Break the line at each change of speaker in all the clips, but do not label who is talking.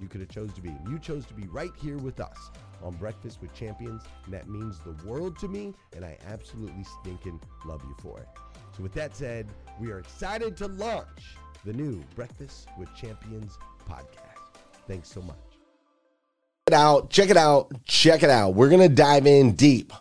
you could have chose to be. You chose to be right here with us on Breakfast with Champions, and that means the world to me, and I absolutely stinking love you for it. So with that said, we are excited to launch the new Breakfast with Champions podcast. Thanks so much. Check it out, check it out, check it out. We're going to dive in deep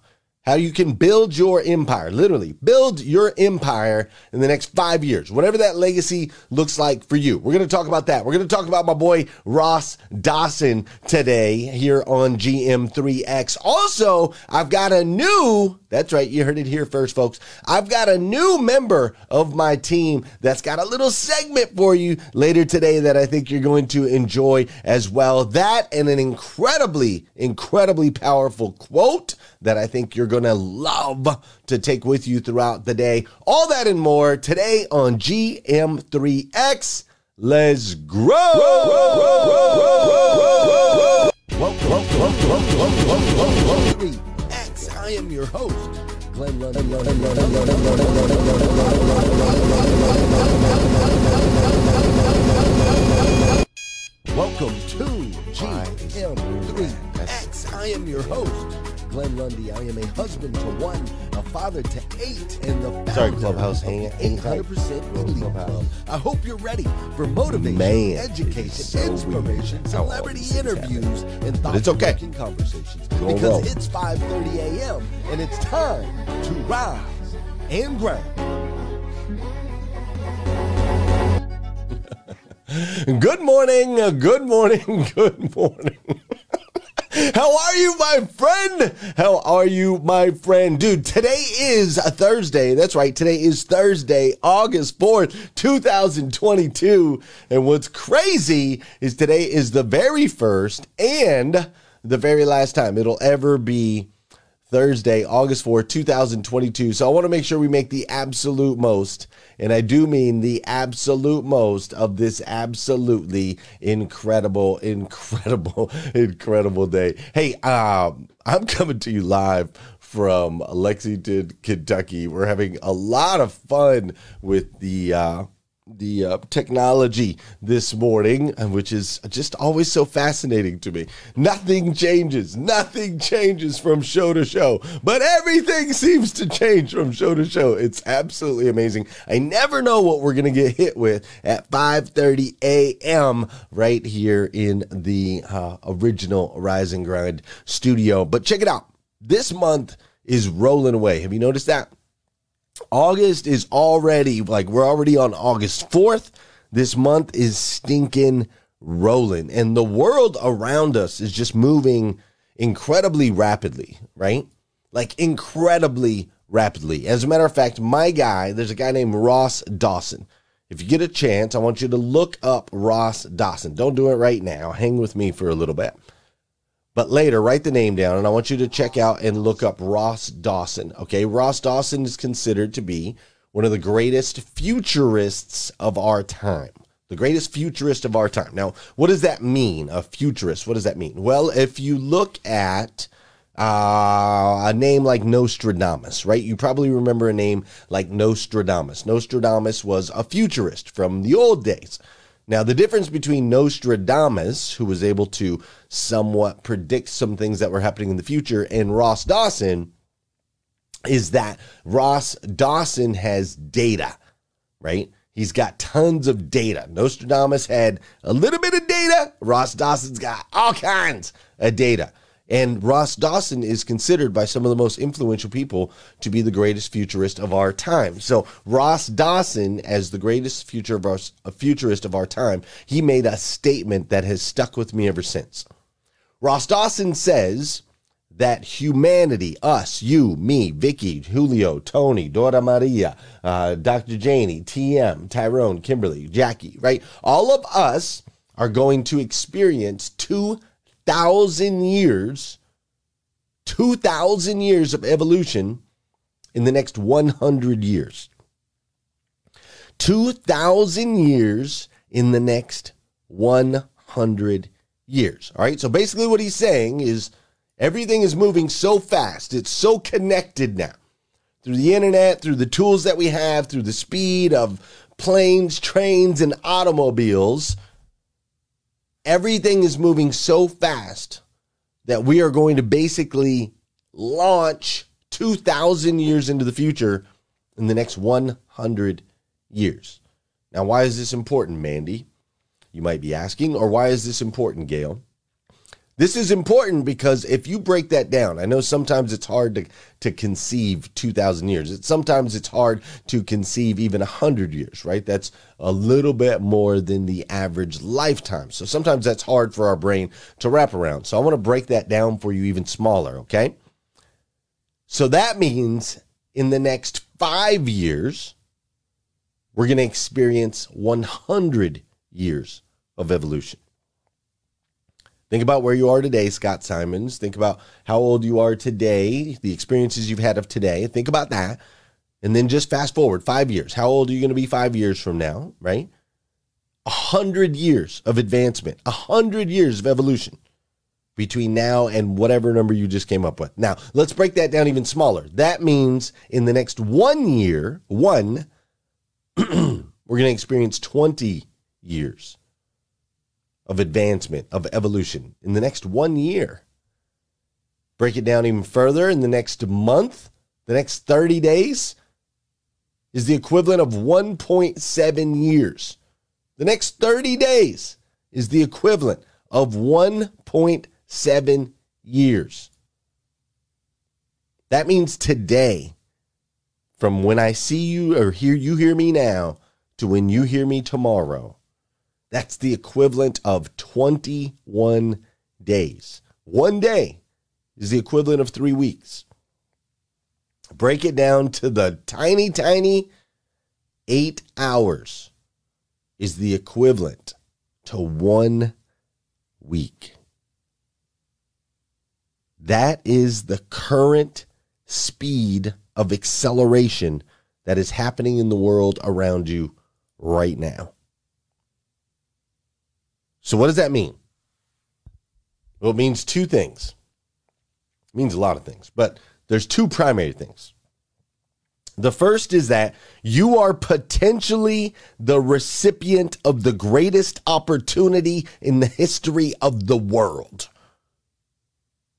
how you can build your empire, literally build your empire in the next five years, whatever that legacy looks like for you. We're going to talk about that. We're going to talk about my boy Ross Dawson today here on GM3X. Also, I've got a new, that's right, you heard it here first, folks. I've got a new member of my team that's got a little segment for you later today that I think you're going to enjoy as well. That and an incredibly, incredibly powerful quote that I think you're going to love to take with you throughout the day. All that and more today on GM3X. Let's grow. I am your host, Glenn Welcome to GM3X. I am your host, Glenn Lundy. I am a husband to one, a father to eight, and the founder
Sorry, Clubhouse,
of
hang- hang tight.
800% Elite. Club. I hope you're ready for motivation,
Man,
education,
so
inspiration, celebrity interviews, and
it's okay.
thought-provoking conversations. Because
roll.
it's 5:30 a.m. and it's time to rise and grind. Good morning, uh, good morning, good morning. How are you, my friend? How are you, my friend? Dude, today is a Thursday. That's right. Today is Thursday, August 4th, 2022. And what's crazy is today is the very first and the very last time it'll ever be Thursday, August 4th, 2022. So I want to make sure we make the absolute most, and I do mean the absolute most of this absolutely incredible, incredible, incredible day. Hey, um, I'm coming to you live from Lexington, Kentucky. We're having a lot of fun with the uh, the uh, technology this morning, uh, which is just always so fascinating to me. Nothing changes, nothing changes from show to show, but everything seems to change from show to show. It's absolutely amazing. I never know what we're gonna get hit with at 5:30 a.m. right here in the uh, original Rising Grind studio. But check it out. This month is rolling away. Have you noticed that? August is already like we're already on August 4th. This month is stinking rolling, and the world around us is just moving incredibly rapidly, right? Like incredibly rapidly. As a matter of fact, my guy, there's a guy named Ross Dawson. If you get a chance, I want you to look up Ross Dawson. Don't do it right now. Hang with me for a little bit. But later, write the name down, and I want you to check out and look up Ross Dawson. Okay, Ross Dawson is considered to be one of the greatest futurists of our time. The greatest futurist of our time. Now, what does that mean? A futurist. What does that mean? Well, if you look at uh, a name like Nostradamus, right? You probably remember a name like Nostradamus. Nostradamus was a futurist from the old days. Now, the difference between Nostradamus, who was able to somewhat predict some things that were happening in the future, and Ross Dawson is that Ross Dawson has data, right? He's got tons of data. Nostradamus had a little bit of data. Ross Dawson's got all kinds of data. And Ross Dawson is considered by some of the most influential people to be the greatest futurist of our time. So Ross Dawson, as the greatest future of our, futurist of our time, he made a statement that has stuck with me ever since. Ross Dawson says that humanity, us, you, me, Vicky, Julio, Tony, Dora Maria, uh, Dr. Janie, TM, Tyrone, Kimberly, Jackie, right? All of us are going to experience 2,000 years, 2,000 years of evolution in the next 100 years. 2,000 years in the next 100 years. All right. So basically, what he's saying is everything is moving so fast, it's so connected now through the internet, through the tools that we have, through the speed of planes, trains, and automobiles. Everything is moving so fast that we are going to basically launch 2,000 years into the future in the next 100 years. Now, why is this important, Mandy? You might be asking, or why is this important, Gail? This is important because if you break that down, I know sometimes it's hard to, to conceive 2,000 years. It's, sometimes it's hard to conceive even 100 years, right? That's a little bit more than the average lifetime. So sometimes that's hard for our brain to wrap around. So I want to break that down for you even smaller, okay? So that means in the next five years, we're going to experience 100 years of evolution. Think about where you are today, Scott Simons. Think about how old you are today, the experiences you've had of today. Think about that. And then just fast forward five years. How old are you going to be five years from now, right? A hundred years of advancement, a hundred years of evolution between now and whatever number you just came up with. Now, let's break that down even smaller. That means in the next one year, one, we're going to experience 20 years of advancement, of evolution in the next one year. Break it down even further in the next month, the next 30 days is the equivalent of 1.7 years. The next 30 days is the equivalent of 1.7 years. That means today, from when I see you or hear you hear me now to when you hear me tomorrow, that's the equivalent of 21 days. One day is the equivalent of three weeks. Break it down to the tiny, tiny eight hours is the equivalent to one week. That is the current speed of acceleration that is happening in the world around you right now. So, what does that mean? Well, it means two things. It means a lot of things, but there's two primary things. The first is that you are potentially the recipient of the greatest opportunity in the history of the world.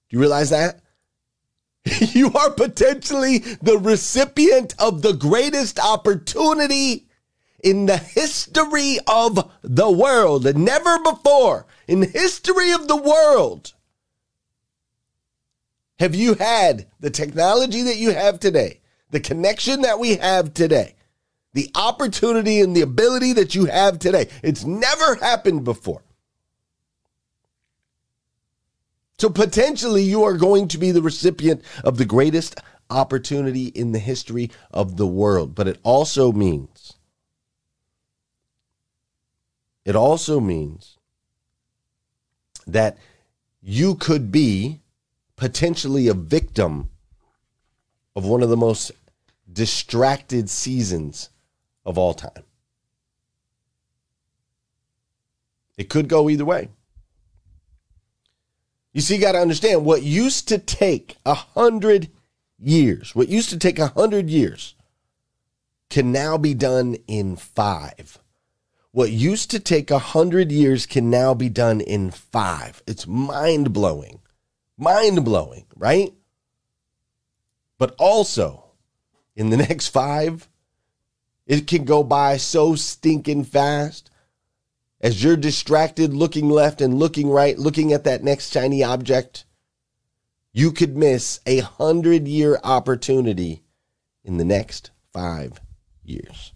Do you realize that? you are potentially the recipient of the greatest opportunity in the history of the world. And never before in the history of the world have you had the technology that you have today, the connection that we have today, the opportunity and the ability that you have today. It's never happened before. So potentially you are going to be the recipient of the greatest opportunity in the history of the world. But it also means, it also means that you could be potentially a victim of one of the most distracted seasons of all time. It could go either way. You see, you got to understand what used to take a hundred years, what used to take a hundred years, can now be done in five. What used to take a hundred years can now be done in five. It's mind blowing, mind blowing, right? But also, in the next five, it can go by so stinking fast as you're distracted looking left and looking right, looking at that next shiny object, you could miss a hundred year opportunity in the next five years.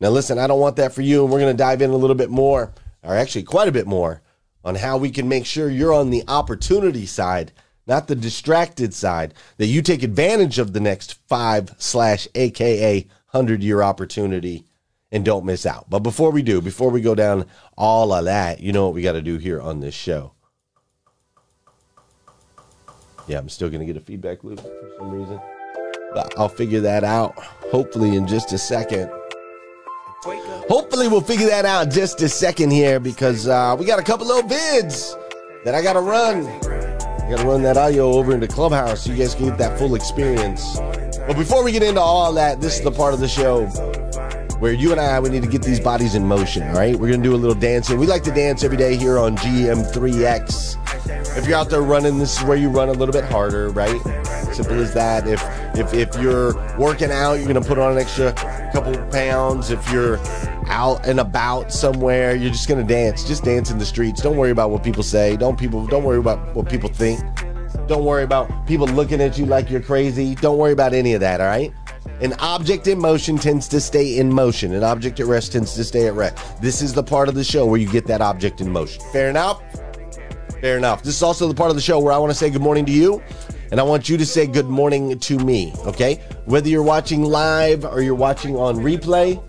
Now, listen, I don't want that for you, and we're going to dive in a little bit more, or actually quite a bit more, on how we can make sure you're on the opportunity side, not the distracted side, that you take advantage of the next five slash AKA hundred year opportunity and don't miss out. But before we do, before we go down all of that, you know what we got to do here on this show. Yeah, I'm still going to get a feedback loop for some reason. But I'll figure that out hopefully in just a second. Hopefully, we'll figure that out just a second here because uh, we got a couple little vids that I got to run. I got to run that audio over into Clubhouse so you guys can get that full experience. But before we get into all that, this is the part of the show where you and I we need to get these bodies in motion. All right, we're gonna do a little dancing. We like to dance every day here on GM3X. If you're out there running, this is where you run a little bit harder, right? Simple as that. If if if you're working out, you're gonna put on an extra couple pounds. If you're out and about somewhere, you're just gonna dance. Just dance in the streets. Don't worry about what people say. Don't people. Don't worry about what people think. Don't worry about people looking at you like you're crazy. Don't worry about any of that. All right. An object in motion tends to stay in motion. An object at rest tends to stay at rest. This is the part of the show where you get that object in motion. Fair enough? Fair enough. This is also the part of the show where I want to say good morning to you. And I want you to say good morning to me, okay? Whether you're watching live or you're watching on replay,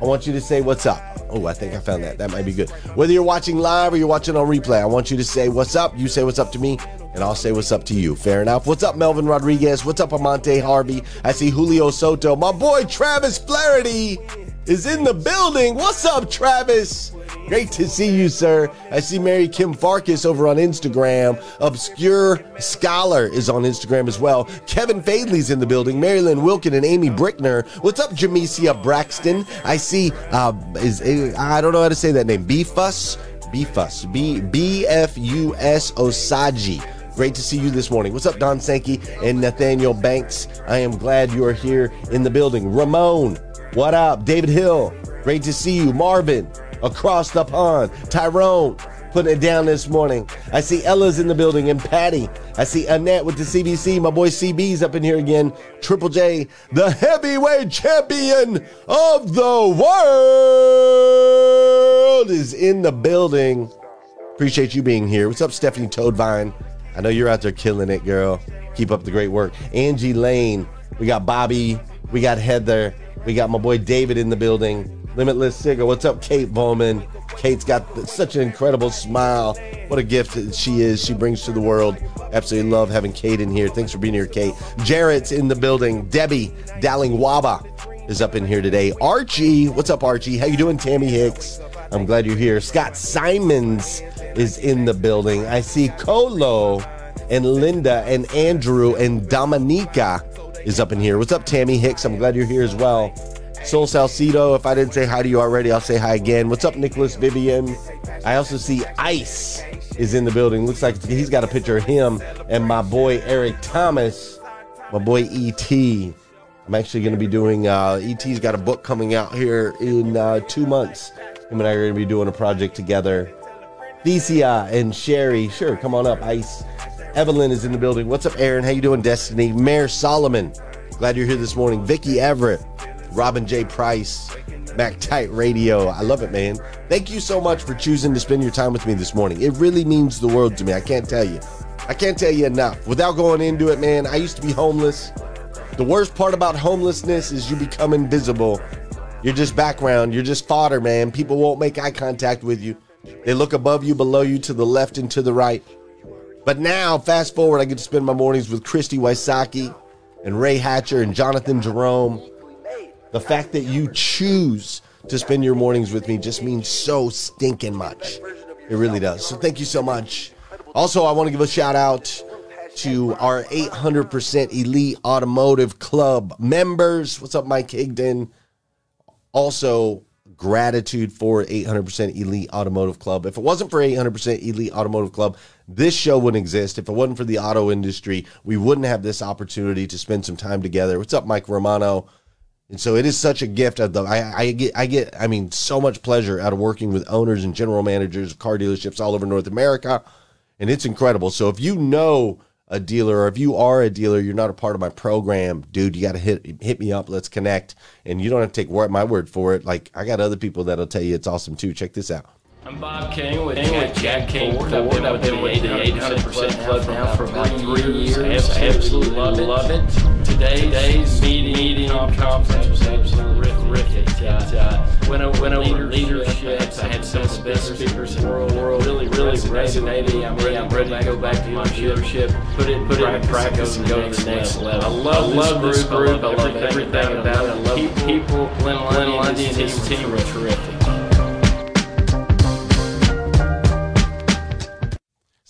I want you to say what's up. Oh, I think I found that. That might be good. Whether you're watching live or you're watching on replay, I want you to say what's up. You say what's up to me, and I'll say what's up to you. Fair enough. What's up, Melvin Rodriguez? What's up, Amante Harvey? I see Julio Soto. My boy Travis Flaherty is in the building. What's up, Travis? Great to see you, sir. I see Mary Kim Farkas over on Instagram. Obscure Scholar is on Instagram as well. Kevin Fadley's in the building. Marilyn Wilkin and Amy Brickner. What's up, Jamesia Braxton? I see, uh, is I don't know how to say that name. Bfus? Bfus. B B F U S Osaji. Great to see you this morning. What's up, Don Sankey and Nathaniel Banks? I am glad you are here in the building. Ramon, what up? David Hill, great to see you. Marvin, across the pond. Tyrone, putting it down this morning. I see Ella's in the building and Patty. I see Annette with the CBC. My boy CB's up in here again. Triple J, the heavyweight champion of the world, is in the building. Appreciate you being here. What's up, Stephanie Toadvine? I know you're out there killing it, girl. Keep up the great work. Angie Lane. We got Bobby. We got Heather. We got my boy David in the building. Limitless Cigar. What's up, Kate Bowman? Kate's got such an incredible smile. What a gift she is. She brings to the world. Absolutely love having Kate in here. Thanks for being here, Kate. Jarrett's in the building. Debbie Dowling Waba is up in here today. Archie, what's up, Archie? How you doing, Tammy Hicks? I'm glad you're here. Scott Simons is in the building. I see Colo and Linda and Andrew and Dominica is up in here. What's up, Tammy Hicks? I'm glad you're here as well. Soul Salcido, if I didn't say hi to you already, I'll say hi again. What's up, Nicholas Vivian? I also see Ice is in the building. Looks like he's got a picture of him and my boy Eric Thomas, my boy ET. I'm actually going to be doing, uh, ET's got a book coming out here in uh, two months. Him and I are going to be doing a project together Thecia and Sherry. Sure, come on up, Ice. Evelyn is in the building. What's up, Aaron? How you doing, Destiny? Mayor Solomon. Glad you're here this morning. Vicky Everett, Robin J. Price, Mac Tight Radio. I love it, man. Thank you so much for choosing to spend your time with me this morning. It really means the world to me. I can't tell you. I can't tell you enough. Without going into it, man, I used to be homeless. The worst part about homelessness is you become invisible. You're just background. You're just fodder, man. People won't make eye contact with you. They look above you, below you, to the left and to the right. But now, fast forward, I get to spend my mornings with Christy Wysocki and Ray Hatcher and Jonathan Jerome. The fact that you choose to spend your mornings with me just means so stinking much. It really does. So thank you so much. Also, I want to give a shout out to our 800% Elite Automotive Club members. What's up, Mike Higdon? Also, gratitude for 800% Elite Automotive Club. If it wasn't for 800% Elite Automotive Club, this show wouldn't exist. If it wasn't for the auto industry, we wouldn't have this opportunity to spend some time together. What's up, Mike Romano? And so it is such a gift of the I, I get I get I mean so much pleasure out of working with owners and general managers of car dealerships all over North America. And it's incredible. So if you know a dealer or if you are a dealer, you're not a part of my program, dude, you got to hit hit me up. Let's connect. And you don't have to take my word for it. Like I got other people that'll tell you it's awesome too. Check this out.
I'm Bob King with Jack, Jack King Ford. I've been, I've been with the 800% Club now for about three years. I absolutely love it. Love it. Today, today's meeting, meeting conference was absolutely terrific. Uh, went over, went over leadership. I had some of the best speakers in the world. world really, really resonated. I'm ready, I'm ready to go back to my dealership, put it, put it in practice and go to the next level. I love, I love this group. I love everything about it. I love people. Glenn Lundy and his team are terrific.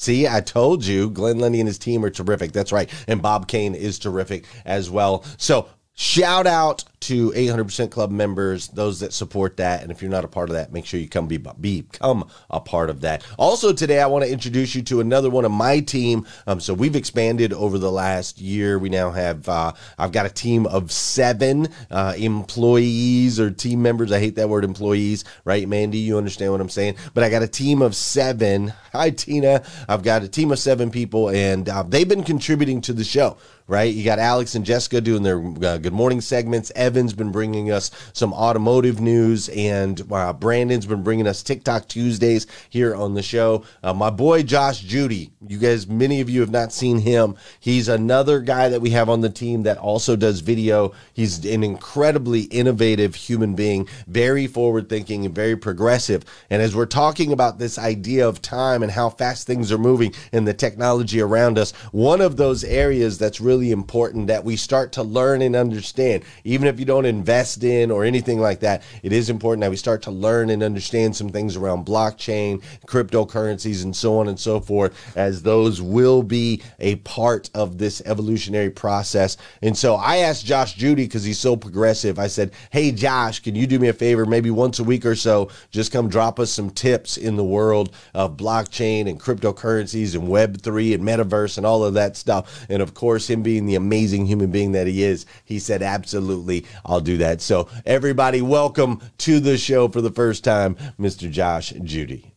See, I told you, Glenn Lundy and his team are terrific. That's right. And Bob Kane is terrific as well. So, shout out to 800% Club members, those that support that. And if you're not a part of that, make sure you come be, become a part of that. Also, today, I want to introduce you to another one of my team. Um, so, we've expanded over the last year. We now have, uh, I've got a team of seven uh, employees or team members. I hate that word employees, right, Mandy? You understand what I'm saying? But I got a team of seven. Hi, Tina. I've got a team of seven people, and uh, they've been contributing to the show right? You got Alex and Jessica doing their uh, good morning segments. Evan's been bringing us some automotive news, and uh, Brandon's been bringing us TikTok Tuesdays here on the show. Uh, my boy Josh Judy, you guys, many of you have not seen him. He's another guy that we have on the team that also does video. He's an incredibly innovative human being, very forward thinking and very progressive. And as we're talking about this idea of time and how fast things are moving and the technology around us, one of those areas that's really really important that we start to learn and understand. Even if you don't invest in or anything like that, it is important that we start to learn and understand some things around blockchain, cryptocurrencies, and so on and so forth, as those will be a part of this evolutionary process. And so I asked Josh Judy because he's so progressive. I said, Hey, Josh, can you do me a favor? Maybe once a week or so, just come drop us some tips in the world of blockchain and cryptocurrencies and Web3 and metaverse and all of that stuff. And of course, him being the amazing human being that he is, he said, Absolutely, I'll do that. So, everybody, welcome to the show for the first time, Mr. Josh Judy.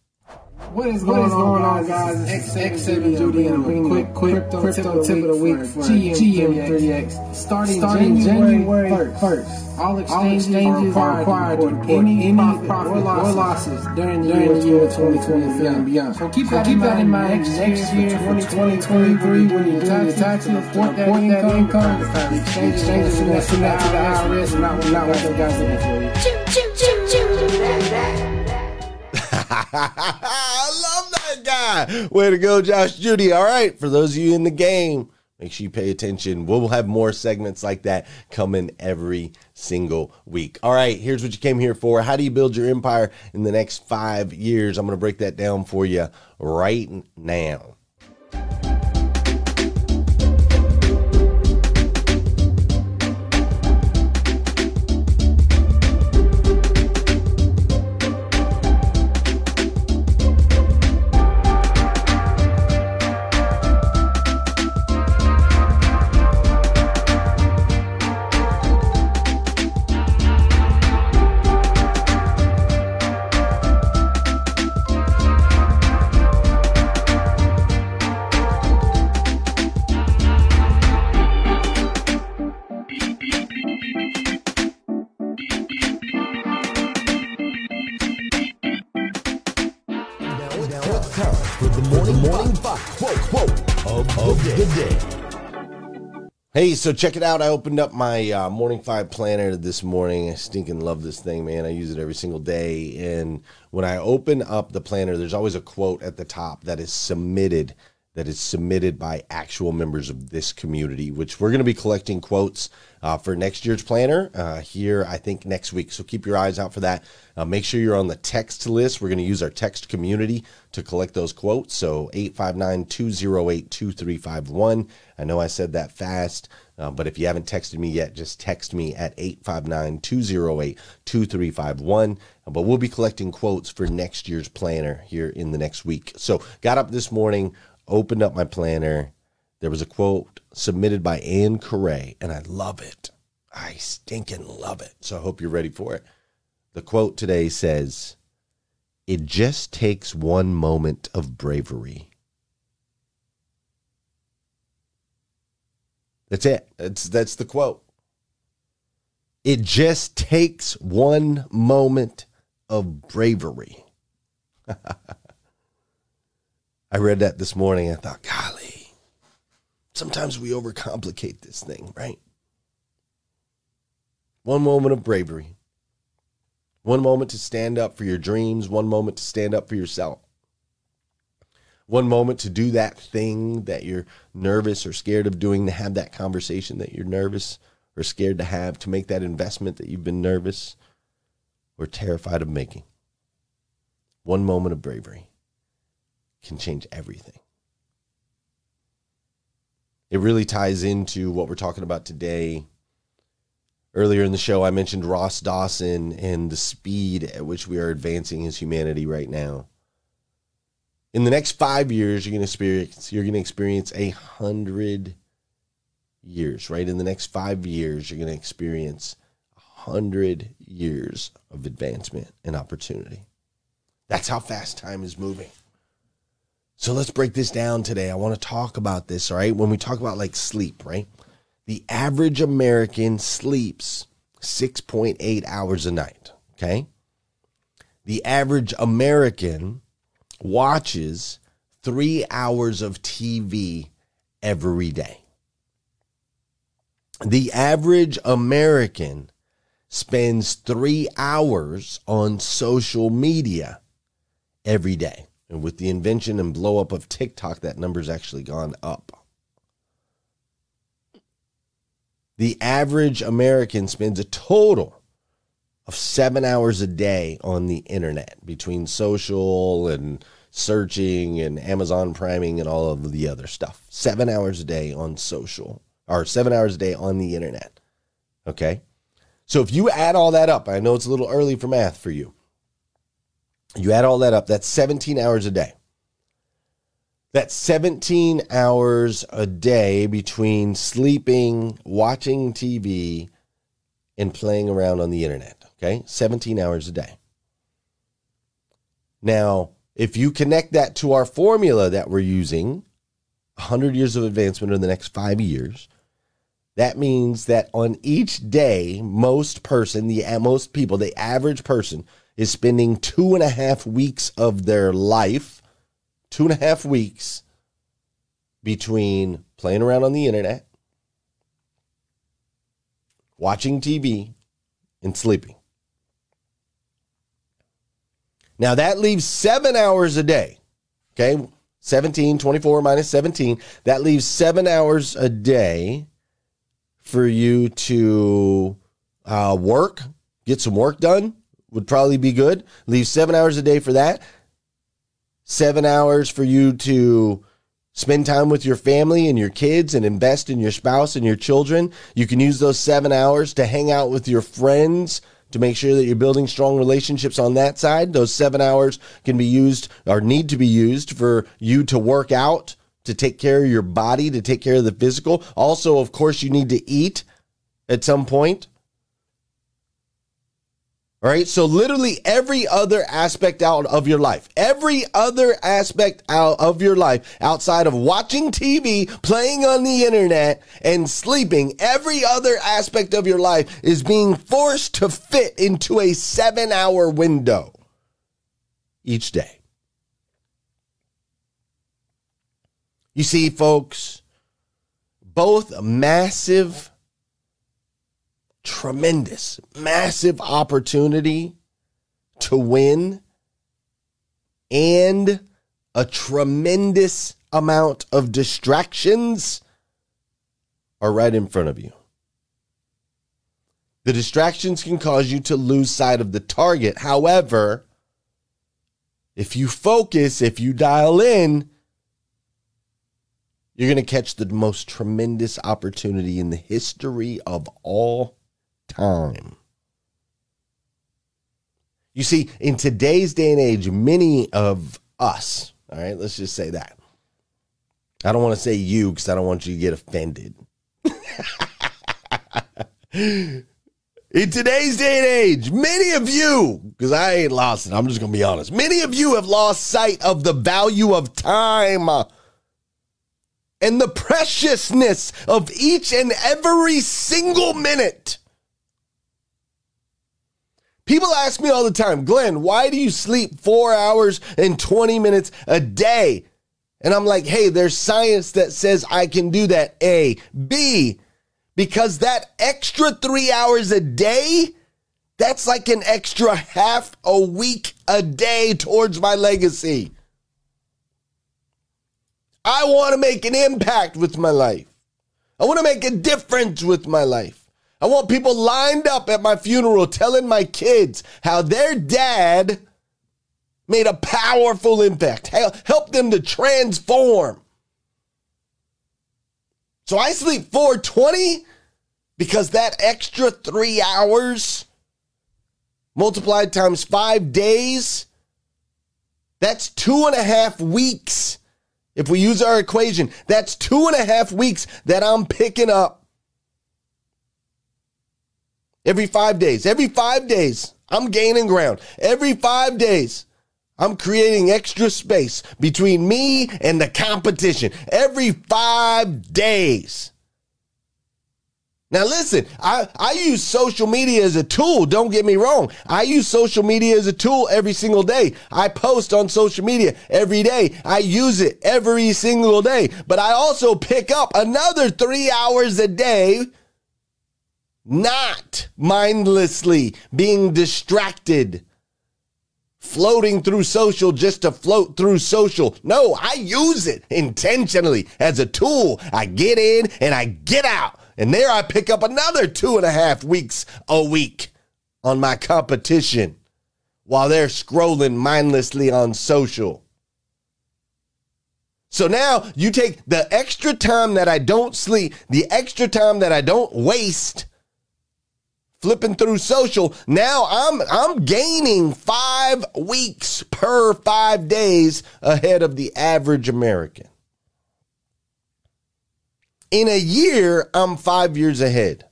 What is going, what is going on, guys? It's X7 Judy, and I'm quick, quick crypto, crypto tip of the week for GM3X. Starting, Starting January 1st, all exchanges, are required to report any, any profit or losses during the year 2020 and beyond. So keep, that, keep that in mind next year, 2023, when you're doing your taxes, report that income. The exchanges send that to the IRS, not what them guys looking for you.
I love guy. Way to go, Josh Judy. All right, for those of you in the game, make sure you pay attention. We'll have more segments like that coming every single week. All right, here's what you came here for. How do you build your empire in the next five years? I'm going to break that down for you right now. Hey, so check it out. I opened up my uh, Morning Five planner this morning. I stinking love this thing, man. I use it every single day. And when I open up the planner, there's always a quote at the top that is submitted that is submitted by actual members of this community, which we're going to be collecting quotes uh, for next year's planner uh, here, I think, next week. So keep your eyes out for that. Uh, make sure you're on the text list. We're going to use our text community to collect those quotes. So 859 208 2351. I know I said that fast. Uh, but if you haven't texted me yet, just text me at 859 208 2351. But we'll be collecting quotes for next year's planner here in the next week. So, got up this morning, opened up my planner. There was a quote submitted by Anne Correa, and I love it. I stinking love it. So I hope you're ready for it. The quote today says, It just takes one moment of bravery. That's it. That's that's the quote. It just takes one moment of bravery. I read that this morning. I thought, golly, sometimes we overcomplicate this thing, right? One moment of bravery, one moment to stand up for your dreams, one moment to stand up for yourself, one moment to do that thing that you're nervous or scared of doing, to have that conversation that you're nervous or scared to have, to make that investment that you've been nervous or terrified of making. One moment of bravery can change everything. It really ties into what we're talking about today. Earlier in the show, I mentioned Ross Dawson and the speed at which we are advancing as humanity right now. In the next five years, you're going to experience you're going to experience a hundred years. Right in the next five years, you're going to experience a hundred years of advancement and opportunity. That's how fast time is moving. So let's break this down today. I want to talk about this, all right? When we talk about like sleep, right? The average American sleeps 6.8 hours a night, okay? The average American watches three hours of TV every day. The average American spends three hours on social media every day. And with the invention and blow up of TikTok, that number's actually gone up. the average American spends a total of seven hours a day on the internet between social and searching and Amazon priming and all of the other stuff. Seven hours a day on social or seven hours a day on the internet. Okay. So if you add all that up, I know it's a little early for math for you. You add all that up, that's 17 hours a day. That's 17 hours a day between sleeping, watching TV, and playing around on the internet. Okay. 17 hours a day. Now, if you connect that to our formula that we're using, 100 years of advancement in the next five years, that means that on each day, most person, the most people, the average person is spending two and a half weeks of their life, two and a half weeks between playing around on the internet, watching TV, and sleeping. Now that leaves seven hours a day. Okay. 17, 24 minus 17. That leaves seven hours a day for you to uh, work, get some work done would probably be good. Leave seven hours a day for that. Seven hours for you to spend time with your family and your kids and invest in your spouse and your children. You can use those seven hours to hang out with your friends to make sure that you're building strong relationships on that side. Those seven hours can be used or need to be used for you to work out, to take care of your body, to take care of the physical. Also, of course, you need to eat at some point. All right. So literally every other aspect out of your life, every other aspect out of your life outside of watching TV, playing on the internet and sleeping, every other aspect of your life is being forced to fit into a seven hour window each day. You see, folks, both massive tremendous, massive opportunity to win and a tremendous amount of distractions are right in front of you. The distractions can cause you to lose sight of the target. However, if you focus, if you dial in, you're going to catch the most tremendous opportunity in the history of all time. You see, in today's day and age, many of us, all right, let's just say that. I don't want to say you because I don't want you to get offended. in today's day and age, many of you, because I ain't lost it, I'm just going to be honest, many of you have lost sight of the value of time and the preciousness of each and every single minute. People ask me all the time, Glenn, why do you sleep four hours and 20 minutes a day? And I'm like, hey, there's science that says I can do that. A. B, because that extra three hours a day, that's like an extra half a week a day towards my legacy. I want to make an impact with my life. I want to make a difference with my life. I want people lined up at my funeral telling my kids how their dad made a powerful impact, help them to transform. So I sleep 420 because that extra three hours multiplied times five days, that's two and a half weeks. If we use our equation, that's two and a half weeks that I'm picking up every five days. Every five days, I'm gaining ground. Every five days, I'm creating extra space between me and the competition. Every five days. Now listen, I, I use social media as a tool. Don't get me wrong. I use social media as a tool every single day. I post on social media every day. I use it every single day. But I also pick up another three hours a day not mindlessly being distracted, floating through social just to float through social. No, I use it intentionally as a tool. I get in and I get out. And there I pick up another two and a half weeks a week on my competition while they're scrolling mindlessly on social. So now you take the extra time that I don't sleep, the extra time that I don't waste flipping through social. Now I'm I'm gaining 5 weeks per 5 days ahead of the average American. In a year, I'm 5 years ahead.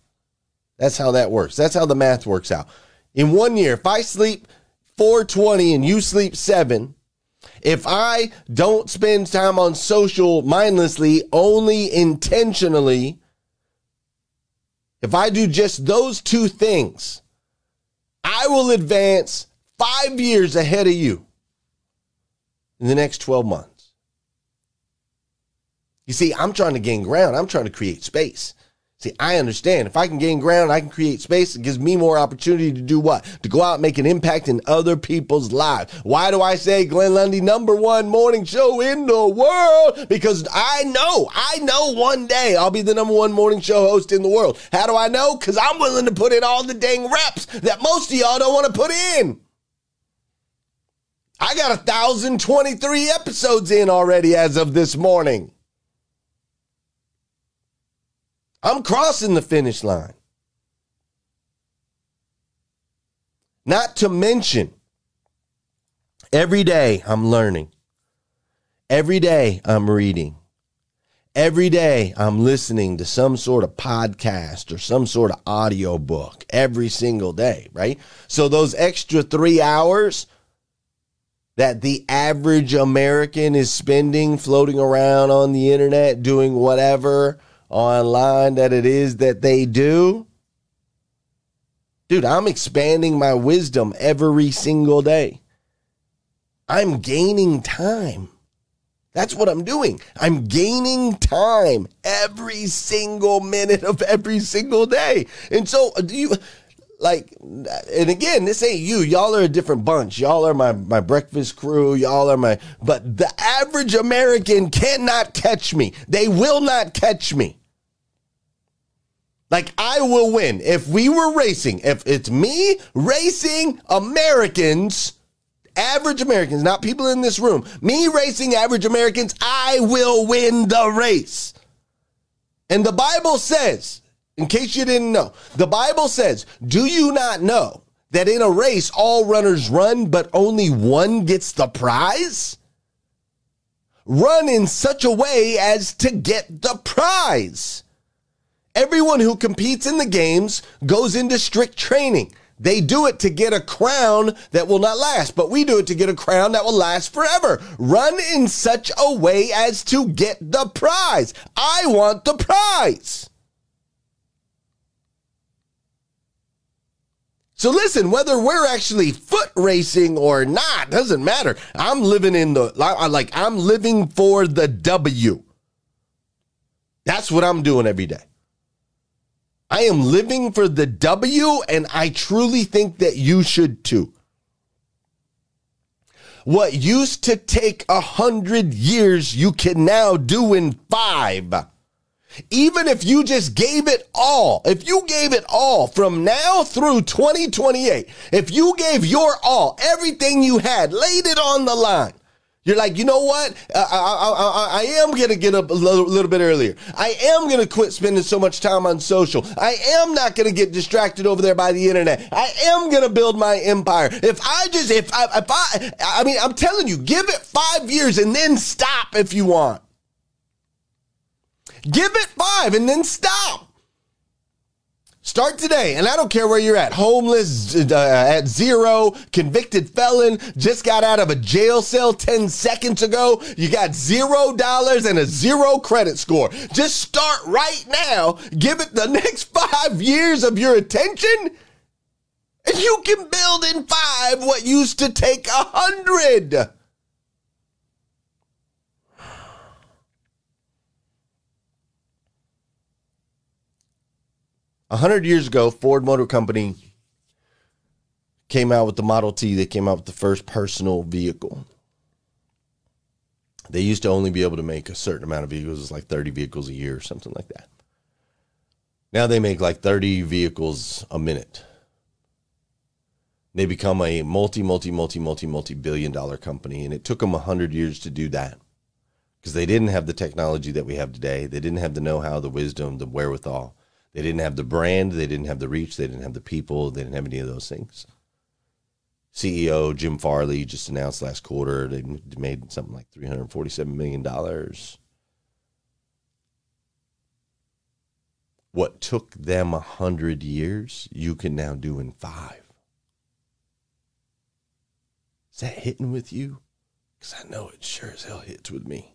That's how that works. That's how the math works out. In one year, if I sleep 420 and you sleep 7, if I don't spend time on social mindlessly, only intentionally, if I do just those two things, I will advance five years ahead of you in the next 12 months. You see, I'm trying to gain ground, I'm trying to create space. See, I understand. If I can gain ground, I can create space. It gives me more opportunity to do what? To go out and make an impact in other people's lives. Why do I say Glenn Lundy, number one morning show in the world? Because I know, I know one day I'll be the number one morning show host in the world. How do I know? Because I'm willing to put in all the dang reps that most of y'all don't want to put in. I got a thousand twenty-three episodes in already as of this morning. I'm crossing the finish line. Not to mention, every day I'm learning. Every day I'm reading. Every day I'm listening to some sort of podcast or some sort of audio book every single day, right? So those extra three hours that the average American is spending floating around on the internet doing whatever online that it is that they do. Dude, I'm expanding my wisdom every single day. I'm gaining time. That's what I'm doing. I'm gaining time every single minute of every single day. And so, uh, do you like and again this ain't you. Y'all are a different bunch. Y'all are my my breakfast crew. Y'all are my but the average american cannot catch me. They will not catch me. Like I will win. If we were racing. If it's me racing Americans, average Americans, not people in this room, me racing average Americans, I will win the race. And the Bible says, in case you didn't know, the Bible says, do you not know that in a race all runners run, but only one gets the prize? Run in such a way as to get the prize. Everyone who competes in the games goes into strict training. They do it to get a crown that will not last, but we do it to get a crown that will last forever. Run in such a way as to get the prize. I want the prize. So listen, whether we're actually foot racing or not doesn't matter. I'm living in the like I'm living for the W. That's what I'm doing every day. I am living for the W, and I truly think that you should too. What used to take a hundred years, you can now do in five. Even if you just gave it all, if you gave it all from now through 2028, if you gave your all, everything you had, laid it on the line, you're like, you know what? I, I, I, I am going to get up a little, little, bit earlier. I am going to quit spending so much time on social. I am not going to get distracted over there by the internet. I am going to build my empire. If I just, if I, if I, I mean, I'm telling you, give it five years and then stop if you want. Give it five and then stop. Start today, and I don't care where you're at homeless, uh, at zero, convicted felon, just got out of a jail cell 10 seconds ago. You got zero dollars and a zero credit score. Just start right now. Give it the next five years of your attention, and you can build in five what used to take a hundred. A hundred years ago, Ford Motor Company came out with the Model T. They came out with the first personal vehicle. They used to only be able to make a certain amount of vehicles, like 30 vehicles a year or something like that. Now they make like 30 vehicles a minute. They become a multi, multi, multi, multi, multi billion dollar company. And it took them 100 years to do that because they didn't have the technology that we have today. They didn't have the know how, the wisdom, the wherewithal. They didn't have the brand. They didn't have the reach. They didn't have the people. They didn't have any of those things. CEO Jim Farley just announced last quarter they made something like $347 million. What took them a hundred years, you can now do in five. Is that hitting with you? Because I know it sure as hell hits with me.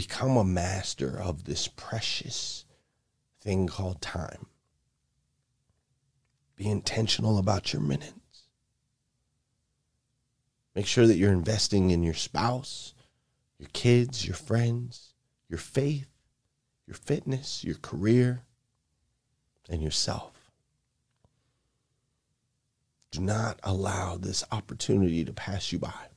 Become a master of this precious thing called time. Be intentional about your minutes. Make sure that you're investing in your spouse, your kids, your friends, your faith, your fitness, your career, and yourself. Do not allow this opportunity to pass you by.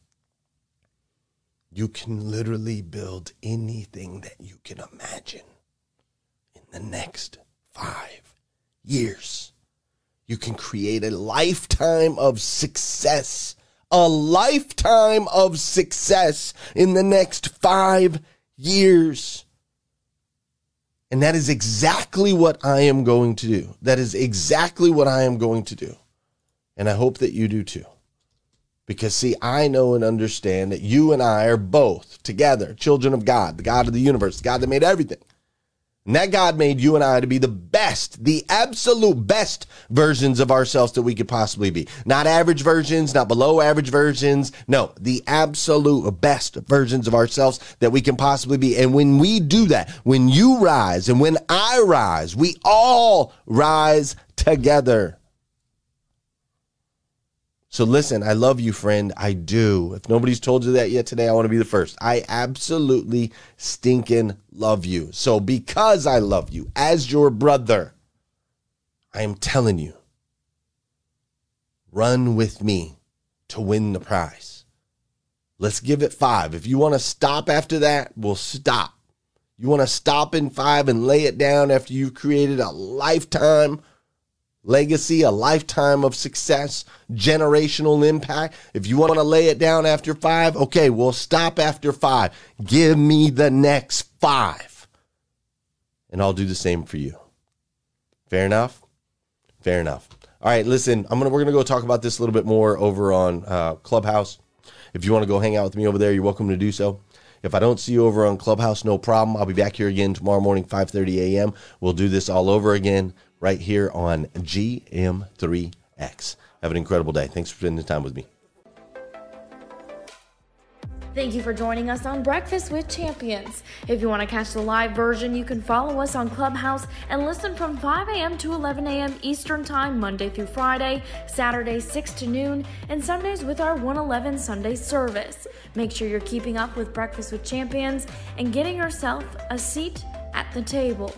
You can literally build anything that you can imagine in the next five years. You can create a lifetime of success a lifetime of success in the next five years. And that is exactly what I am going to do. That is exactly what I am going to do. And I hope that you do too. Because, see, I know and understand that you and I are both together children of God, the God of the universe, the God that made everything. And that God made you and I to be the best, the absolute best versions of ourselves that we could possibly be. Not average versions, not below average versions. No, the absolute best versions of ourselves that we can possibly be. And when we do that, when you rise and when I rise, we all rise together. So listen, I love you, friend. I do. If nobody's told you that yet today, I want to be the first. I absolutely stinking love you. So because I love you as your brother, I am telling you, run with me to win the prize. Let's give it five. If you want to stop after that, we'll stop. You want to stop in five and lay it down after you've created a lifetime legacy, a lifetime of success, generational impact. If you want to lay it down after five, okay, we'll stop after five. Give me the next five. And I'll do the same for you. Fair enough? Fair enough. All right, listen, I'm gonna we're gonna go talk about this a little bit more over on uh, Clubhouse. If you want to go hang out with me over there, you're welcome to do so. If I don't see you over on Clubhouse, no problem. I'll be back here again tomorrow morning, 5:30 a.m. We'll do this all over again right here on GM3X. Have an incredible day. Thanks for spending the time with me.
Thank you for joining us on Breakfast with Champions. If you want to catch the live version, you can follow us on Clubhouse and listen from 5 a.m. to 11 a.m. Eastern Time, Monday through Friday, Saturday 6 to noon, and Sundays with our 111 Sunday service. Make sure you're keeping up with Breakfast with Champions and getting yourself a seat at the table.